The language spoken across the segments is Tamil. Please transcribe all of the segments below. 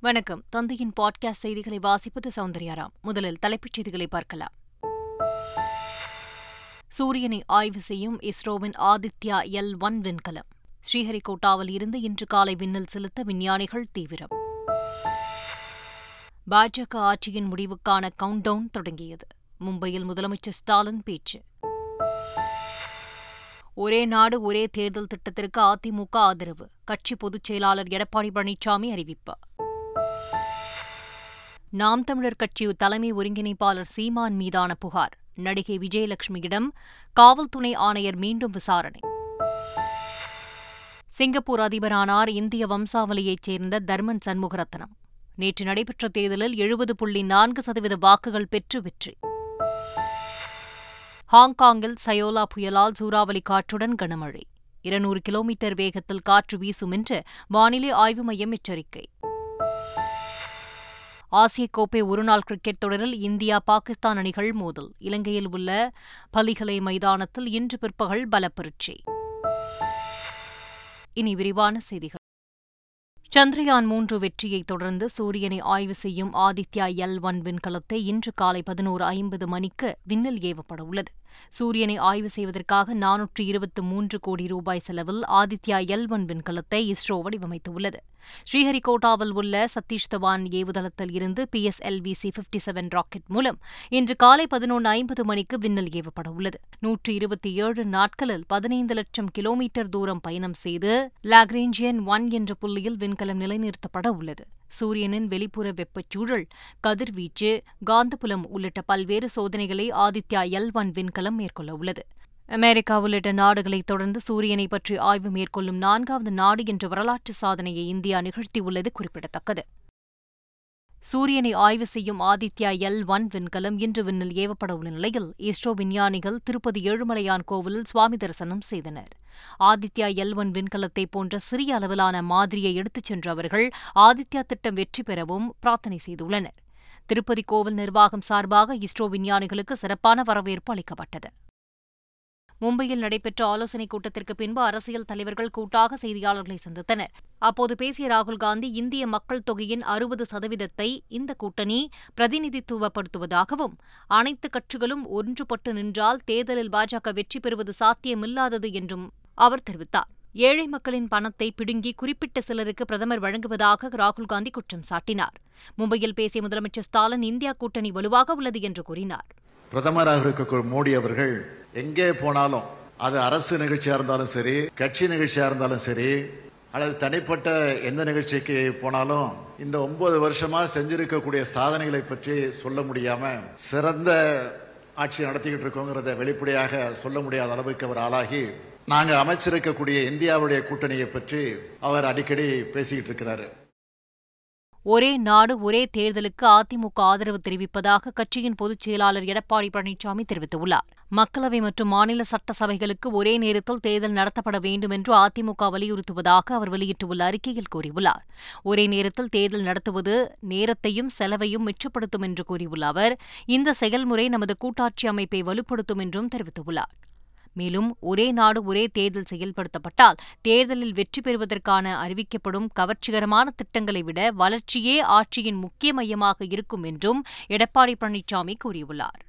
வணக்கம். தந்தையின் பாட்காஸ்ட் செய்திகளை வாசிப்பது சௌந்தர்யாராம். முதலில் தலைப்புச் செய்திகளை பார்க்கலாம். சூரியனை ஆய்வு செய்யும் இஸ்ரோவின் ஆதித்யா எல் ஒன் விண்கலம். ஸ்ரீஹரிகோட்டாவில் இருந்து இன்று காலை விண்ணில் செலுத்த விஞ்ஞானிகள் தீவிரம். பாஜக ஆட்சியின் முடிவுக்கான கவுண்டவுன் தொடங்கியது. மும்பையில் முதலமைச்சர் ஸ்டாலின் பேச்சு. ஒரே நாடு ஒரே தேர்தல் திட்டத்திற்கு அதிமுக ஆதரவு. கட்சி பொதுச் செயலாளர் எடப்பாடி பழனிசாமி அறிவிப்பார் நாம் தமிழர் கட்சி தலைமை ஒருங்கிணைப்பாளர் சீமான் மீதான புகார். நடிகை விஜயலட்சுமியிடம் காவல்துணை ஆணையர் மீண்டும் விசாரணை. சிங்கப்பூர் அதிபரானார் இந்திய வம்சாவளியைச் சேர்ந்த தர்மன் சண்முகரத்னம். நேற்று நடைபெற்ற தேர்தலில் எழுபது புள்ளி நான்கு சதவீத வாக்குகள் பெற்று வெற்றி. ஹாங்காங்கில் சயோலா புயலால் சூறாவளி காற்றுடன் கனமழை. இருநூறு கிலோமீட்டர் வேகத்தில் காற்று வீசும் என்று வானிலை ஆய்வு மையம் எச்சரிக்கை. ஆசிய கோப்பை ஒருநாள் கிரிக்கெட் தொடரில் இந்தியா பாகிஸ்தான் அணிகள் மோதல். இலங்கையில் உள்ள பலிகலை மைதானத்தில் இன்று பிற்பகல் பலப்பரீட்சை. இனி விரிவான செய்திகள். சந்திரயான் மூன்று வெற்றியைத் தொடர்ந்து சூரியனை ஆய்வு செய்யும் ஆதித்யா எல் ஒன் விண்கலத்தை இன்று காலை பதினோரு ஐம்பது மணிக்கு விண்ணில் ஏவப்பட உள்ளது. சூரியனை ஆய்வு செய்வதற்காக நானூற்று இருபத்து மூன்று கோடி ரூபாய் செலவில் ஆதித்யா எல் ஒன் விண்கலத்தை இஸ்ரோ வடிவமைத்துள்ளது. ஸ்ரீஹரிகோட்டாவில் உள்ள சதீஷ் தவான் ஏவுதளத்தில் இருந்து P S LV C fifty seven rocket மூலம் இன்று காலை பதினொன்று ஐம்பது மணிக்கு விண்ணில் ஏவப்பட உள்ளது. நூற்று இருபத்தி ஏழு நாட்களில் பதினைந்து லட்சம் கிலோமீட்டர் தூரம் பயணம் செய்து லாக்ரேஞ்சியன் ஒன் என்ற புள்ளியில் விண்கலம் நிலைநிறுத்தப்பட உள்ளது. சூரியனின் வெளிப்புற வெப்பச்சூழல் கதிர்வீச்சு காந்தப்புலம் உள்ளிட்ட பல்வேறு சோதனைகளை ஆதித்யா எல் ஒன் விண்கலம் மேற்கொள்ளவுள்ளது அமெரிக்கா உள்ளிட்ட நாடுகளைத் தொடர்ந்து சூரியனை பற்றி ஆய்வு மேற்கொள்ளும் நான்காவது நாடு என்ற வரலாற்று சாதனையை இந்தியா நிகழ்த்தியுள்ளது குறிப்பிடத்தக்கது. சூரியனை ஆய்வு செய்யும் ஆதித்யா எல் ஒன் விண்கலம் இன்று விண்ணில் ஏவப்பட உள்ள நிலையில் இஸ்ரோ விஞ்ஞானிகள் திருப்பதி ஏழுமலையான் கோவிலில் சுவாமி தரிசனம் செய்தனர். ஆதித்யா எல் ஒன் விண்கலத்தை போன்ற சிறிய அளவிலான மாதிரியை எடுத்துச் சென்ற அவர்கள் ஆதித்யா திட்டம் வெற்றி பெறவும் பிரார்த்தனை செய்துள்ளனர். திருப்பதி கோவில் நிர்வாகம் சார்பாக இஸ்ரோ விஞ்ஞானிகளுக்கு சிறப்பான வரவேற்பு அளிக்கப்பட்டது. மும்பையில் நடைபெற்ற ஆலோசனைக் கூட்டத்திற்கு பின்பு அரசியல் தலைவர்கள் கூட்டாக செய்தியாளர்களை சந்தித்தனர். அப்போது பேசிய ராகுல் காந்தி இந்திய மக்கள் தொகையின் அறுபது சதவீதத்தை இந்த கூட்டணி பிரதிநிதித்துவப்படுத்துவதாகவும் அனைத்து கட்சிகளும் ஒன்றுபட்டு நின்றால் தேர்தலில் பாஜக வெற்றி பெறுவது சாத்தியமில்லாதது என்றும் அவர் தெரிவித்தார். ஏழை மக்களின் பணத்தை பிடுங்கி குறிப்பிட்ட சிலருக்கு பிரதமர் வழங்குவதாக ராகுல் காந்தி குற்றம் சாட்டினார். மும்பையில் பேசிய முதலமைச்சர் ஸ்டாலின் இந்தியா கூட்டணி வலுவாக உள்ளது என்று கூறினார். பிரதமராக இருக்க மோடி அவர்கள் எங்கே போனாலும் அது அரசு நிகழ்ச்சியா இருந்தாலும் சரி கட்சி நிகழ்ச்சியா இருந்தாலும் சரி அல்லது தனிப்பட்ட எந்த நிகழ்ச்சிக்கு போனாலும் இந்த ஒன்பது வருஷமா செஞ்சிருக்கக்கூடிய சாதனைகளை பற்றி சொல்ல முடியாம சிறந்த ஆட்சி நடத்திக்கிட்டு இருக்கோங்கிறத வெளிப்படையாக சொல்ல முடியாத அளவுக்கு அவர் ஆளாகி நாங்கள் அமைச்சிருக்கக்கூடிய இந்தியாவுடைய கூட்டணியை பற்றி அவர் அடிக்கடி பேசிக்கிட்டு இருக்கிறாரு. ஒரே நாடு ஒரே தேர்தலுக்கு அதிமுக ஆதரவு தெரிவிப்பதாக கட்சியின் பொதுச் செயலாளர் எடப்பாடி பழனிசாமி தெரிவித்துள்ளார். மக்களவை மற்றும் மாநில சட்டசபைகளுக்கு ஒரே நேரத்தில் தேர்தல் நடத்தப்பட வேண்டும் என்று அதிமுக வலியுறுத்துவதாக அவர் வெளியிட்டுள்ள அறிக்கையில் கூறியுள்ளார். ஒரே நேரத்தில் தேர்தல் நடத்துவது நேரத்தையும் செலவையும் மிச்சப்படுத்தும் என்று கூறியுள்ள அவர் இந்த செயல்முறை நமது கூட்டாட்சி அமைப்பை வலுப்படுத்தும் என்றும் தெரிவித்துள்ளார். மேலும் ஒரே நாடு ஒரே தேர்தல் செயல்படுத்தப்பட்டால் தேர்தலில் வெற்றி பெறுவதற்கான அறிவிக்கப்படும் கவர்ச்சிகரமான திட்டங்களை விட வளர்ச்சியே ஆட்சியின் முக்கிய மையமாக இருக்கும் என்றும் எடப்பாடி பழனிசாமி கூறியுள்ளார்.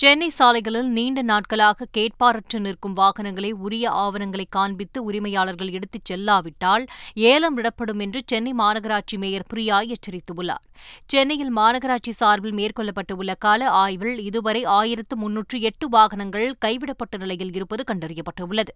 சென்னை சாலைகளில் நீண்ட நாட்களாக கேட்பாரற்று நிற்கும் வாகனங்களை உரிய ஆவணங்களை காண்பித்து உரிமையாளர்கள் எடுத்துச் செல்லாவிட்டால் ஏலம் விடப்படும் என்று சென்னை மாநகராட்சி மேயர் பிரியா எச்சரித்துள்ளார். சென்னையில் மாநகராட்சி சார்பில் மேற்கொள்ளப்பட்டுள்ள கால ஆய்வில் இதுவரை ஆயிரத்து முன்னூற்று எட்டு வாகனங்கள் கைவிடப்பட்ட நிலையில் இருப்பது கண்டறியப்பட்டுள்ளது.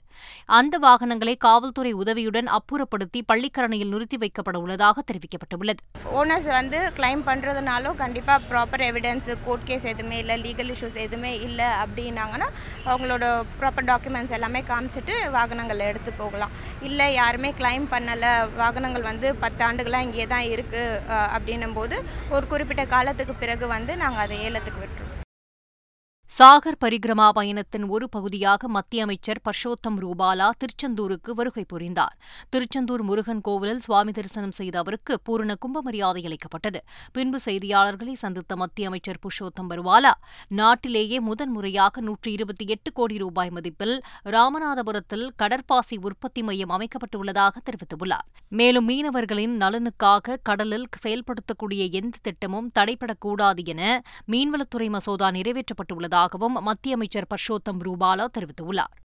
அந்த வாகனங்களை காவல்துறை உதவியுடன் அப்புறப்படுத்தி பள்ளிக்கரணையில் நிறுத்தி வைக்கப்பட உள்ளதாக தெரிவிக்கப்பட்டுள்ளது. ஓனர்ஸ் வந்து கிளைம் பண்றதுனாலும் கண்டிப்பாக ப்ராப்பர் எவிடன்ஸ் கோர்ட் கேஸ் எதுவுமே இல்லை லீகல் இஷ்யூஸ் எதுவுமே இல்லை அப்படின்னாங்கன்னா அவங்களோட ப்ராப்பர் டாக்குமெண்ட்ஸ் எல்லாமே காமிச்சிட்டு வாகனங்களை எடுத்து போகலாம். இல்லை யாருமே கிளைம் பண்ணலை வாகனங்கள் வந்து பத்தாண்டுகளாக இங்கே தான் இருக்குது அப்படின்னும் போது ஒரு குறிப்பிட்ட காலத்துக்கு பிறகு வந்து நாங்கள் அதை ஏலத்துக்கு விட்டுருவோம். சாகர் பரிகிரமா பயணத்தின் ஒரு பகுதியாக மத்திய அமைச்சர் பர்ஷோத்தம் ரூபாலா திருச்செந்தூருக்கு வருகை புரிந்தார். திருச்செந்தூர் முருகன் கோவிலில் சுவாமி தரிசனம் செய்த அவருக்கு பூரண கும்ப மரியாதை அளிக்கப்பட்டது. பின்பு செய்தியாளர்களை சந்தித்த மத்திய அமைச்சர் புருஷோத்தம் பருவாலா நாட்டிலேயே முதன்முறையாக நூற்றி இருபத்தி எட்டு கோடி ரூபாய் மதிப்பில் ராமநாதபுரத்தில் கடற்பாசி உற்பத்தி மையம் அமைக்கப்பட்டுள்ளதாக தெரிவித்துள்ளார். மேலும் மீனவர்களின் நலனுக்காக கடலில் செயல்படுத்தக்கூடிய எந்த திட்டமும் தடைபடக்கூடாது என மீன்வளத்துறை மசோதா நிறைவேற்றப்பட்டுள்ளதாகவும் மத்திய அமைச்சர் பர்ஷோத்தம் ரூபாலா தெரிவித்துள்ளார்.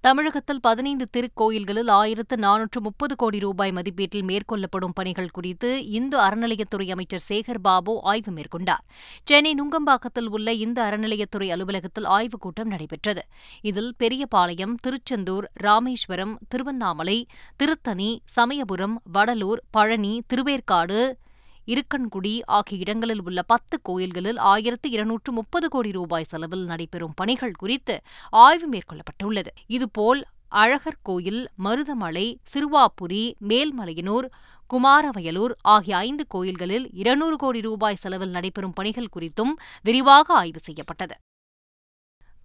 தமிழகத்தில் பதினைந்து திருக்கோயில்களில் ஆயிரத்து நானூற்று முப்பது கோடி ரூபாய் மதிப்பீட்டில் மேற்கொள்ளப்படும் பணிகள் குறித்து இந்து அறநிலையத்துறை அமைச்சர் சேகர் பாபு ஆய்வு மேற்கொண்டார். சென்னை நுங்கம்பாக்கத்தில் உள்ள இந்து அறநிலையத்துறை அலுவலகத்தில் ஆய்வுக் கூட்டம் நடைபெற்றது. இதில் பெரியபாளையம் திருச்செந்தூர் ராமேஸ்வரம் திருவண்ணாமலை திருத்தணி சமயபுரம் வடலூர் பழனி திருவேற்காடு இருக்கன்குடி ஆகிய இடங்களில் உள்ள பத்து கோயில்களில் ஆயிரத்து இருநூற்று முப்பது கோடி ரூபாய் செலவில் நடைபெறும் பணிகள் குறித்து ஆய்வு மேற்கொள்ளப்பட்டுள்ளது. இதுபோல் அழகர் கோயில் மருதமலை சிறுவாபுரி மேல்மலையனூர் குமாரவயலூர் ஆகிய ஐந்து கோயில்களில் இருநூறு கோடி ரூபாய் செலவில் நடைபெறும் பணிகள் குறித்தும் விரிவாக ஆய்வு செய்யப்பட்டது.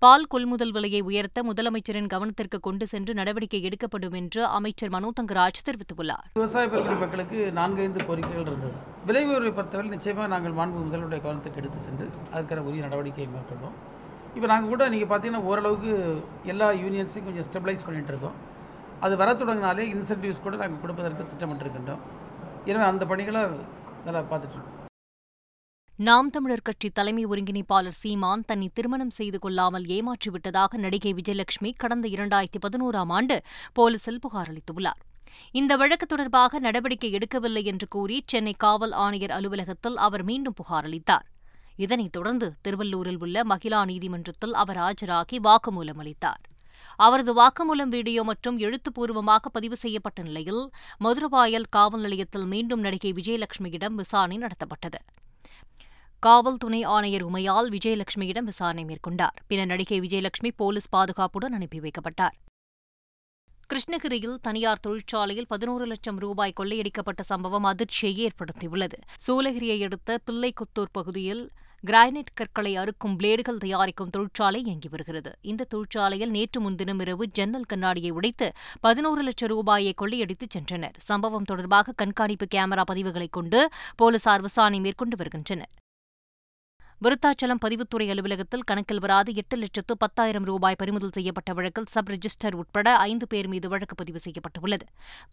பால் கொள்முதல் விலையை உயர்த்த முதலமைச்சரின் கவனத்திற்கு கொண்டு சென்று நடவடிக்கை எடுக்கப்படும் என்று அமைச்சர் மனோ தங்கராஜ் தெரிவித்துள்ளார். விவசாய பெருங்குடி மக்களுக்கு நான்கைந்து கோரிக்கைகள் இருந்தது. விலை உயர்வை பொறுத்தவரை நிச்சயமாக நாங்கள் மாண்பு முதல்வருடைய கவனத்துக்கு எடுத்து சென்று அதற்கான உரிய நடவடிக்கையை மேற்கொள்வோம். இப்போ நாங்கள் கூட நீங்கள் பார்த்தீங்கன்னா ஓரளவுக்கு எல்லா யூனியன்ஸையும் கொஞ்சம் ஸ்டெபிளைஸ் பண்ணிகிட்டு இருக்கோம். அது வர தொடங்கினாலே இன்சென்டிவ்ஸ் கூட நாங்கள் கொடுப்பதற்கு திட்டமிட்டிருக்கின்றோம். எனவே அந்த பணிகளை நல்லா பார்த்துட்ருக்கோம் நாம் தமிழர் கட்சி தலைமை ஒருங்கிணைப்பாளர் சீமான் தன்னை திருமணம் செய்து கொள்ளாமல் ஏமாற்றிவிட்டதாக நடிகை விஜயலட்சுமி கடந்த இரண்டாயிரத்தி பதினோராம் ஆண்டு போலீசில் புகார் அளித்துள்ளார். இந்த வழக்கு தொடர்பாக நடவடிக்கை எடுக்கவில்லை என்று கூறி சென்னை காவல் ஆணையர் அலுவலகத்தில் அவர் மீண்டும் புகார் அளித்தார். இதனைத் தொடர்ந்து திருவள்ளூரில் உள்ள மகிழா நீதிமன்றத்தில் அவர் ஆஜராகி வாக்குமூலம் அளித்தார். அவரது வாக்குமூலம் வீடியோ மற்றும் எழுத்துப்பூர்வமாக பதிவு செய்யப்பட்ட நிலையில் மதுரவாயல் காவல் நிலையத்தில் மீண்டும் நடிகை விஜயலட்சுமியிடம் விசாரணை நடத்தப்பட்டது. காவல் துணை ஆணையர் உமையால் விஜயலட்சுமியிடம் விசாரணை மேற்கொண்டார். பின்னர் நடிகை விஜயலட்சுமி போலீஸ் பாதுகாப்புடன் அனுப்பி வைக்கப்பட்டார். கிருஷ்ணகிரியில் தனியார் தொழிற்சாலையில் பதினோரு லட்சம் ரூபாய் கொள்ளையடிக்கப்பட்ட சம்பவம் அதிர்ச்சியை ஏற்படுத்தியுள்ளது. சூலகிரியை அடுத்த பிள்ளைக்குத்தூர் பகுதியில் கிரானைட் கற்களை அறுக்கும் பிளேடுகள் தயாரிக்கும் தொழிற்சாலை இயங்கி வருகிறது. இந்த தொழிற்சாலையில் நேற்று முன்தினம் இரவு ஜன்னல் கண்ணாடியை உடைத்து பதினோரு லட்சம் ரூபாயை கொள்ளையடித்துச் சென்றனர். சம்பவம் தொடர்பாக கண்காணிப்பு கேமரா பதிவுகளைக் கொண்டு போலீசார் விசாரணை மேற்கொண்டு வருகின்றனர். விருத்தாச்சலம் பதிவுத்துறை அலுவலகத்தில் கணக்கில் வராது எட்டு லட்சத்து பத்தாயிரம் ரூபாய் பறிமுதல் செய்யப்பட்ட வழக்கில் சப் ரிஜிஸ்டர் உட்பட ஐந்து பேர் மீது வழக்கு பதிவு செய்யப்பட்டுள்ளது.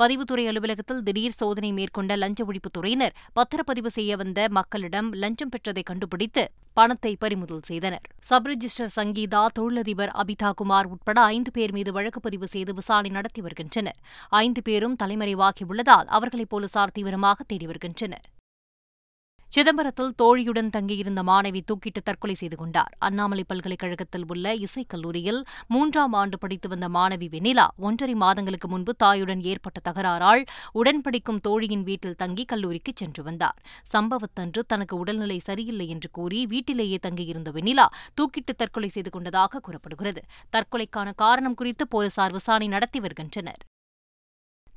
பதிவுத்துறை அலுவலகத்தில் திடீர் சோதனை மேற்கொண்ட லஞ்ச ஒழிப்புத்துறையினர் பத்திரப்பதிவு செய்ய வந்த மக்களிடம் லஞ்சம் பெற்றதை கண்டுபிடித்து பணத்தை பறிமுதல் செய்தனர். சப் ரிஜிஸ்டர் சங்கீதா தொழிலதிபர் அபிதா குமார் உட்பட ஐந்து பேர் மீது வழக்கு பதிவு செய்து விசாரணை நடத்தி வருகின்றனர். ஐந்து பேரும் தலைமறைவாகியுள்ளதால் அவர்களை போலீசார் தீவிரமாக தேடி வருகின்றனர். சிதம்பரத்தில் தோழியுடன் தங்கியிருந்த மாணவி தூக்கிட்டு தற்கொலை செய்து கொண்டார். அண்ணாமலை பல்கலைக்கழகத்தில் உள்ள இசைக்கல்லூரியில் மூன்றாம் ஆண்டு படித்து வந்த மாணவி வெனிலா ஒன்றரை மாதங்களுக்கு முன்பு தாயுடன் ஏற்பட்ட தகராறால் உடன்படிக்கும் தோழியின் வீட்டில் தங்கி கல்லூரிக்கு சென்று வந்தார். சம்பவத்தன்று தனக்கு உடல்நிலை சரியில்லை என்று கூறி வீட்டிலேயே தங்கியிருந்த வெனிலா தூக்கிட்டு தற்கொலை செய்து கொண்டதாக கூறப்படுகிறது. தற்கொலைக்கான காரணம் குறித்து போலீசார் விசாரணை நடத்தி வருகின்றனர்.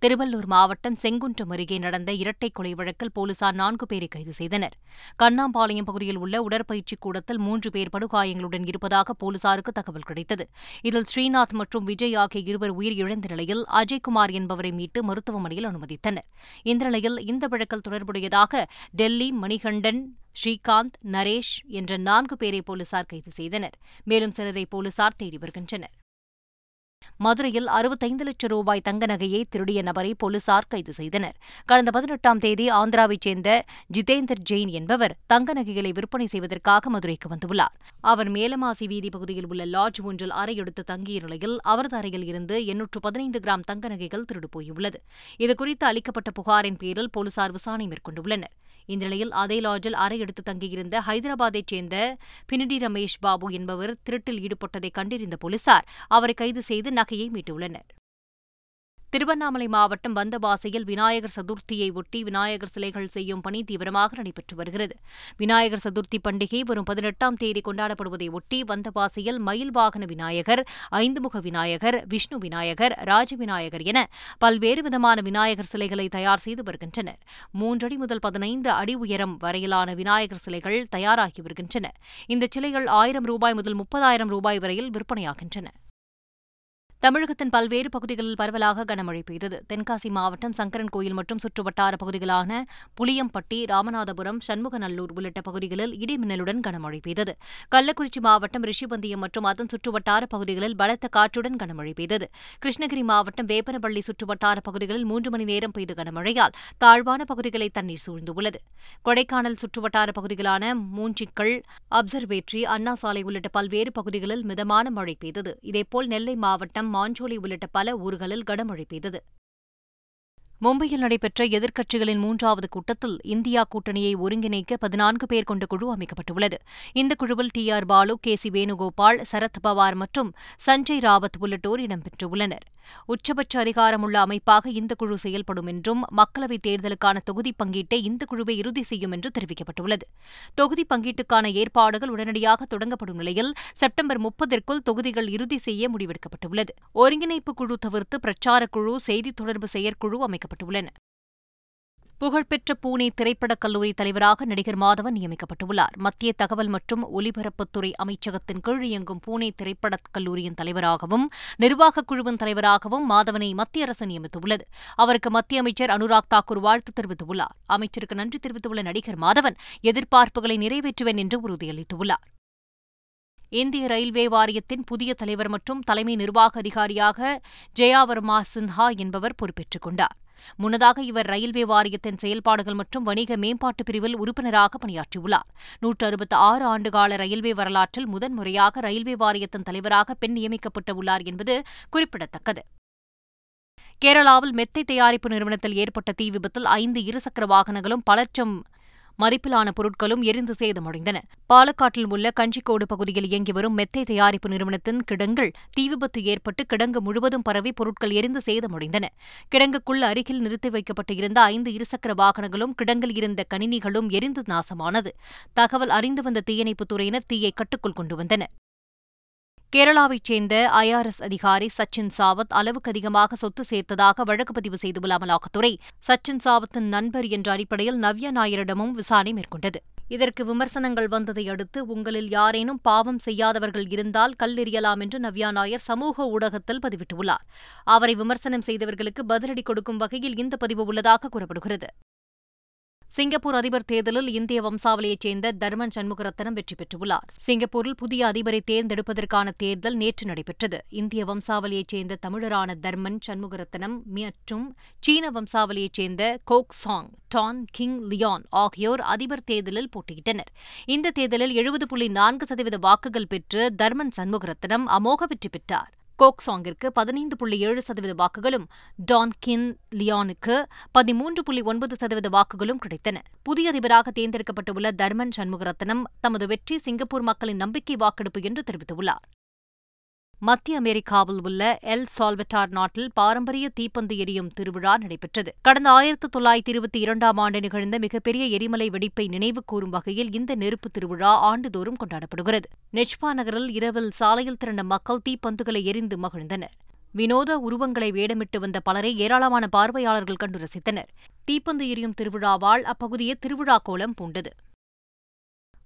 திருவள்ளூர் மாவட்டம் செங்குன்றம் அருகே நடந்த இரட்டை கொலை வழக்கில் போலீசார் நான்கு பேரை கைது செய்தனர். கண்ணாம்பாளையம் பகுதியில் உள்ள உடற்பயிற்சிக் கூடத்தில் மூன்று பேர் படுகாயங்களுடன் இருப்பதாக போலீசாருக்கு தகவல் கிடைத்தது. இதில் ஸ்ரீநாத் மற்றும் விஜய் ஆகிய இருவர் உயிரிழந்த நிலையில் அஜய்குமார் என்பவரை மீட்டு மருத்துவமனையில் அனுமதித்தனர். இந்த நிலையில் இந்த வழக்கில் தொடர்புடையதாக டெல்லி மணிகண்டன் ஸ்ரீகாந்த் நரேஷ் என்ற நான்கு பேரை போலீசார் கைது செய்தனர். மேலும் சிலரை போலீசார் தேடி வருகின்றனர். மதுரையில் அறுபத்தைந்து லட்சம் ரூபாய் தங்க நகையை திருடிய நபரை போலீசார் கைது செய்தனர். கடந்த பதினெட்டாம் தேதி ஆந்திராவைச் சேர்ந்த ஜிதேந்தர் ஜெயின் என்பவர் தங்க நகைகளை விற்பனை செய்வதற்காக மதுரைக்கு வந்துள்ளார். அவர் மேலமாசி வீதி பகுதியில் உள்ள லாட்ஜ் ஒன்றில் அறையெடுத்து தங்கிய நிலையில் அவரது அறையில் இருந்து எண்ணூற்று பதினைந்து கிராம் தங்க நகைகள் திருடு போயுள்ளது இதுகுறித்து அளிக்கப்பட்ட புகாரின் பேரில் போலீசார் விசாரணை மேற்கொண்டுள்ளனர். இந்த நிலையில் அதே லாட்ஜில் அறை எடுத்து தங்கியிருந்த ஹைதராபாத்தைச் சேர்ந்த பினிடி ரமேஷ் பாபு என்பவர் திருட்டில் ஈடுபட்டதை கண்டறிந்த போலீசார் அவரை கைது செய்து நகையை மீட்டுள்ளனர். திருவண்ணாமலை மாவட்டம் வந்தவாசியில் விநாயகர் சதுர்த்தியை ஒட்டி விநாயகர் சிலைகள் செய்யும் பணி தீவிரமாக நடைபெற்று வருகிறது. விநாயகர் சதுர்த்தி பண்டிகை வரும் பதினெட்டாம் தேதி கொண்டாடப்படுவதை ஒட்டி வந்தவாசியில் மயில் வாகன விநாயகர் ஐந்துமுக விநாயகர் விஷ்ணு விநாயகர் ராஜ விநாயகர் என பல்வேறு விதமான விநாயகர் சிலைகளை தயார் செய்து வருகின்றனர். மூன்றடி முதல் பதினைந்து அடி உயரம் வரையிலான விநாயகர் சிலைகள் தயாராகி வருகின்றன. இந்த சிலைகள் ஆயிரம் ரூபாய் முதல் முப்பதாயிரம் ரூபாய் வரையில் விற்பனையாகின்றன. தமிழகத்தின் பல்வேறு பகுதிகளில் பரவலாக கனமழை பெய்தது. தென்காசி மாவட்டம் சங்கரன் கோயில் மற்றும் சுற்றுவட்டார பகுதிகளான புளியம்பட்டி ராமநாதபுரம் சண்முகநல்லூர் உள்ளிட்ட பகுதிகளில் இடிமின்னலுடன் கனமழை பெய்தது. கள்ளக்குறிச்சி மாவட்டம் ரிஷிபந்தியம் மற்றும் அதன் சுற்றுவட்டார பகுதிகளில் பலத்த காற்றுடன் கனமழை பெய்தது. கிருஷ்ணகிரி மாவட்டம் வேப்பனப்பள்ளி சுற்றுவட்டார பகுதிகளில் மூன்று மணி நேரம் பெய்த கனமழையால் தாழ்வான பகுதிகளை தண்ணீர் சூழ்ந்துள்ளது. கொடைக்கானல் சுற்றுவட்டார பகுதிகளான மூஞ்சிக்கல் அப்சர்வேட்டரி அண்ணா சாலை உள்ளிட்ட பல்வேறு பகுதிகளில் மிதமான மழை பெய்தது. இதேபோல் நெல்லை மாவட்டம் மாஞ்சோலை உள்ளிட்ட பல ஊர்களில் கனமழை பெய்தது. மும்பையில் நடைபெற்ற எதிர்க்கட்சிகளின் மூன்றாவது கூட்டத்தில் இந்தியா கூட்டணியை ஒருங்கிணைக்க பதினான்கு பேர் கொண்ட குழு அமைக்கப்பட்டுள்ளது. இந்த குழுவில் T R Baalu K C Venugopal Sharad Pawar மற்றும் சஞ்சய் ராவத் உள்ளிட்டோர் இடம்பெற்றுள்ளனர் உச்சபட்ச அதிகாரமுள்ள அமைப்பாக இந்த குழு செயல்படும் என்றும் மக்களவைத் தேர்தலுக்கான தொகுதி பங்கீட்டை இந்த குழுவை இறுதி செய்யும் என்று தெரிவிக்கப்பட்டுள்ளது. தொகுதி பங்கீட்டுக்கான ஏற்பாடுகள் உடனடியாக தொடங்கப்படும் நிலையில் செப்டம்பர் முப்பதற்குள் தொகுதிகள் இறுதி செய்ய முடிவெடுக்கப்பட்டுள்ளது. ஒருங்கிணைப்பு குழு தவிர்த்து பிரச்சாரக் குழு செய்தித் தொடர்பு செயற்குழு நியமிக்கப்பட்டுள்ளன. புகழ்பெற்ற பூனே திரைப்படக் கல்லூரி தலைவராக நடிகர் மாதவன் நியமிக்கப்பட்டுள்ளார். மத்திய தகவல் மற்றும் ஒலிபரப்புத்துறை அமைச்சகத்தின் கீழ் இயங்கும் பூனே திரைப்படக் கல்லூரியின் தலைவராகவும் நிர்வாகக் குழுவின் தலைவராகவும் மாதவனை மத்திய அரசு நியமித்துள்ளது. அவருக்கு மத்திய அமைச்சர் அனுராக் தாக்கூர் வாழ்த்து தெரிவித்துள்ளார். அமைச்சருக்கு நன்றி தெரிவித்துள்ள நடிகர் மாதவன் எதிர்பார்ப்புகளை நிறைவேற்றுவேன் என்று உறுதியளித்துள்ளார். இந்திய ரயில்வே வாரியத்தின் புதிய தலைவர் மற்றும் தலைமை நிர்வாக அதிகாரியாக ஜெயாவர்மா சின்ஹா என்பவர் பொறுப்பேற்றுக் கொண்டார். முன்னதாக இவர் ரயில்வே வாரியத்தின் செயல்பாடுகள் மற்றும் வணிக மேம்பாட்டு பிரிவில் உறுப்பினராக பணியாற்றியுள்ளார். நூற்று அறுபத்தி ஆறு ஆண்டுகால ரயில்வே வரலாற்றில் முதன்முறையாக ரயில்வே வாரியத்தின் தலைவராக பெண் நியமிக்கப்பட்டுள்ளார் என்பது குறிப்பிடத்தக்கது. கேரளாவில் மெத்தை தயாரிப்பு நிறுவனத்தில் ஏற்பட்ட தீ விபத்தில் ஐந்து இருசக்கர வாகனங்களும் பல லட்சம் மதிப்பிலான பொருட்களும் எரிந்து சேதமடைந்தன. பாலக்காட்டில் உள்ள கஞ்சிக்கோடு பகுதியில் இயங்கி வரும் மெத்தை தயாரிப்பு நிறுவனத்தின் கிடங்கில் தீ விபத்து ஏற்பட்டு கிடங்கு முழுவதும் பரவி பொருட்கள் எரிந்து சேதமடைந்தன. கிடங்குக்குள் அருகில் நிறுத்தி வைக்கப்பட்டு இருந்த ஐந்து இருசக்கர வாகனங்களும் கிடங்கில் இருந்த கணினிகளும் எரிந்து நாசமானது. தகவல் அறிந்து வந்த தீயணைப்புத் துறையினர் தீயை கட்டுக்குள் கொண்டு வந்தனர். கேரளாவைச் சேர்ந்த ஐஆர்எஸ் அதிகாரி சச்சின் சாவத் அளவுக்கு அதிகமாக சொத்து சேர்த்ததாக வழக்கு பதிவு செய்துள்ள அமலாக்கத்துறை சச்சின் சாவத்தின் நண்பர் என்ற அடிப்படையில் நவ்யா நாயரிடமும் விசாரணை மேற்கொண்டது. இதற்கு விமர்சனங்கள் வந்ததை அடுத்து உங்களில் யாரேனும் பாவம் செய்யாதவர்கள் இருந்தால் கல்லெறியலாம் என்று நவ்யா நாயர் சமூக ஊடகத்தில் பதிவிட்டுள்ளார். அவரை விமர்சனம் செய்தவர்களுக்கு பதிலடி கொடுக்கும் வகையில் இந்த பதிவு உள்ளதாக கூறப்படுகிறது. சிங்கப்பூர் அதிபர் தேர்தலில் இந்திய வம்சாவளியைச் சேர்ந்த தர்மன் சண்முகரத்னம் வெற்றி பெற்றுள்ளார். சிங்கப்பூரில் புதிய அதிபரை தேர்ந்தெடுப்பதற்கான தேர்தல் நேற்று நடைபெற்றது. இந்திய வம்சாவளியைச் சேர்ந்த தமிழரான தர்மன் சண்முகரத்னம் மற்றும் சீன வம்சாவளியைச் சேர்ந்த Kok Song Tan Kin Lian ஆகியோர் அதிபர் தேர்தலில் போட்டியிட்டனர். இந்த தேர்தலில் எழுபது புள்ளி நான்கு சதவீத வாக்குகள் பெற்று தர்மன் சண்முகரத்னம் அமோக வெற்றி பெற்றார். கோக் சாங்கிற்கு பதினைந்து புள்ளி ஏழு சதவீத வாக்குகளும் டான் கின் லியானுக்கு பதிமூன்று புள்ளி ஒன்பது சதவீத வாக்குகளும் கிடைத்தன. புதிய அதிபராக தேர்ந்தெடுக்கப்பட்டுள்ள தர்மன் சண்முகரத்னம் தமது வெற்றி சிங்கப்பூர் மக்களின் நம்பிக்கை வாக்கெடுப்பு என்று தெரிவித்துள்ளார். மத்திய அமெரிக்காவில் உள்ள எல் சால்வட்டார் நாட்டில் பாரம்பரிய தீப்பந்து எரியும் திருவிழா நடைபெற்றது. கடந்த ஆயிரத்து தொள்ளாயிரத்தி இருபத்தி இரண்டாம் ஆண்டு நிகழ்ந்த மிகப்பெரிய எரிமலை வெடிப்பை நினைவு கூறும் வகையில் இந்த நெருப்பு திருவிழா ஆண்டுதோறும் கொண்டாடப்படுகிறது. நெச்பா நகரில் இரவில் சாலையில் திரண்ட மக்கள் தீப்பந்துகளை எரிந்து மகிழ்ந்தனர். வினோத உருவங்களை வேடமிட்டு வந்த பலரை ஏராளமான பார்வையாளர்கள் கண்டு ரசித்தனர். தீப்பந்து எரியும் திருவிழாவால் அப்பகுதியே திருவிழா கோலம் பூண்டது.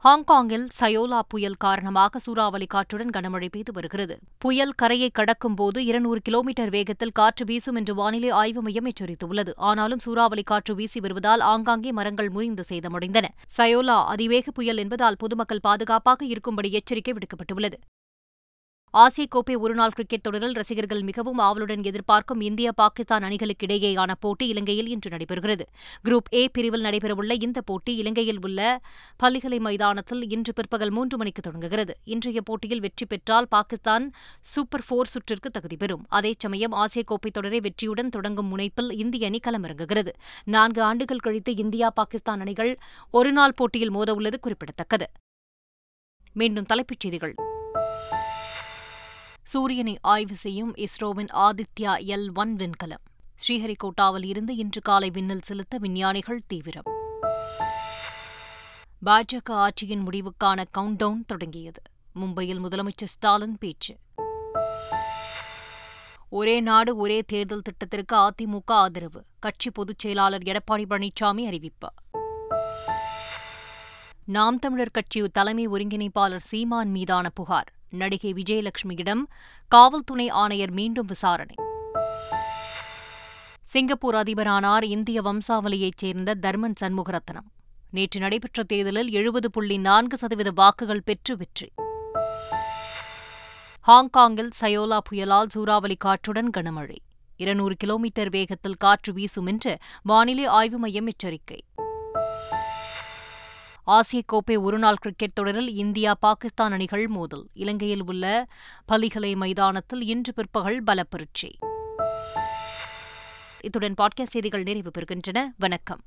ஹாங்காங்கில் சயோலா புயல் காரணமாக சூறாவளி காற்றுடன் கனமழை பெய்து வருகிறது. புயல் கரையை கடக்கும் போது இருநூறு கிலோமீட்டர் வேகத்தில் காற்று வீசும் என்று வானிலை ஆய்வு மையம் எச்சரித்துள்ளது. ஆனாலும் சூறாவளி காற்று வீசி வருவதால் ஆங்காங்கே மரங்கள் முறிந்து சேதமடைந்தன. சயோலா அதிவேக புயல் என்பதால் பொதுமக்கள் பாதுகாப்பாக இருக்கும்படி எச்சரிக்கை விடுக்கப்பட்டுள்ளது. ஆசிய கோப்பை ஒருநாள் கிரிக்கெட் தொடரில் ரசிகர்கள் மிகவும் ஆவலுடன் எதிர்பார்க்கும் இந்தியா பாகிஸ்தான் அணிகளுக்கிடையேயான போட்டி இலங்கையில் இன்று நடைபெறுகிறது. குரூப் ஏ பிரிவில் நடைபெறவுள்ள இந்த போட்டி இலங்கையில் உள்ள பள்ளிகளை மைதானத்தில் இன்று பிற்பகல் மூன்று மணிக்கு தொடங்குகிறது. இன்றைய போட்டியில் வெற்றி பெற்றால் பாகிஸ்தான் சூப்பர் போர் சுற்றிற்கு தகுதி பெறும். அதே சமயம் ஆசிய கோப்பை தொடரை வெற்றியுடன் தொடங்கும் முனைப்பில் இந்திய அணி களமிறங்குகிறது. நான்கு ஆண்டுகள் கழித்து இந்தியா பாகிஸ்தான் அணிகள் ஒருநாள் போட்டியில் மோதவுள்ளது குறிப்பிடத்தக்கது. மீண்டும் தலைப்புச் செய்திகள். சூரியனை ஆய்வு செய்யும் இஸ்ரோவின் ஆதித்யா எல் ஒன் விண்கலம். ஸ்ரீஹரிகோட்டாவில் இருந்து இன்று காலை விண்ணில் செலுத்த விஞ்ஞானிகள் தீவிரம். பாஜக ஆட்சியின் முடிவுக்கான கவுண்டவுன் தொடங்கியது. மும்பையில் முதலமைச்சர் ஸ்டாலின் பேச்சு. ஒரே நாடு ஒரே தேர்தல் திட்டத்திற்கு அதிமுக ஆதரவு. கட்சி பொதுச் செயலாளர் எடப்பாடி பழனிசாமி அறிவிப்பு. நாம் தமிழர் கட்சி தலைமை ஒருங்கிணைப்பாளர் சீமான் மீதான புகார். நடிகை விஜயலட்சுமியிடம் காவல் துணை ஆணையர் மீண்டும் விசாரணை. சிங்கப்பூர் அதிபரானார் இந்திய வம்சாவளியைச் சேர்ந்த தர்மன் சண்முகரத்னம். நேற்று நடைபெற்ற தேர்தலில் எழுபது புள்ளி நான்கு சதவீத வாக்குகள் பெற்று வெற்றி. ஹாங்காங்கில் சயோலா புயலால் சூறாவளி காற்றுடன் கனமழை. இருநூறு கிலோமீட்டர் வேகத்தில் காற்று வீசும் என்று வானிலை ஆய்வு மையம் எச்சரிக்கை. ஆசிய கோப்பை ஒருநாள் கிரிக்கெட் தொடரில் இந்தியா பாகிஸ்தான் அணிகள் மோதல். இலங்கையில் உள்ள பலிகலை மைதானத்தில் இன்று பிற்பகல் பலப்பரீட்சை. இத்துடன் பாட்காஸ்ட் செய்திகள் நிறைவு பெறுகின்றன. வணக்கம்.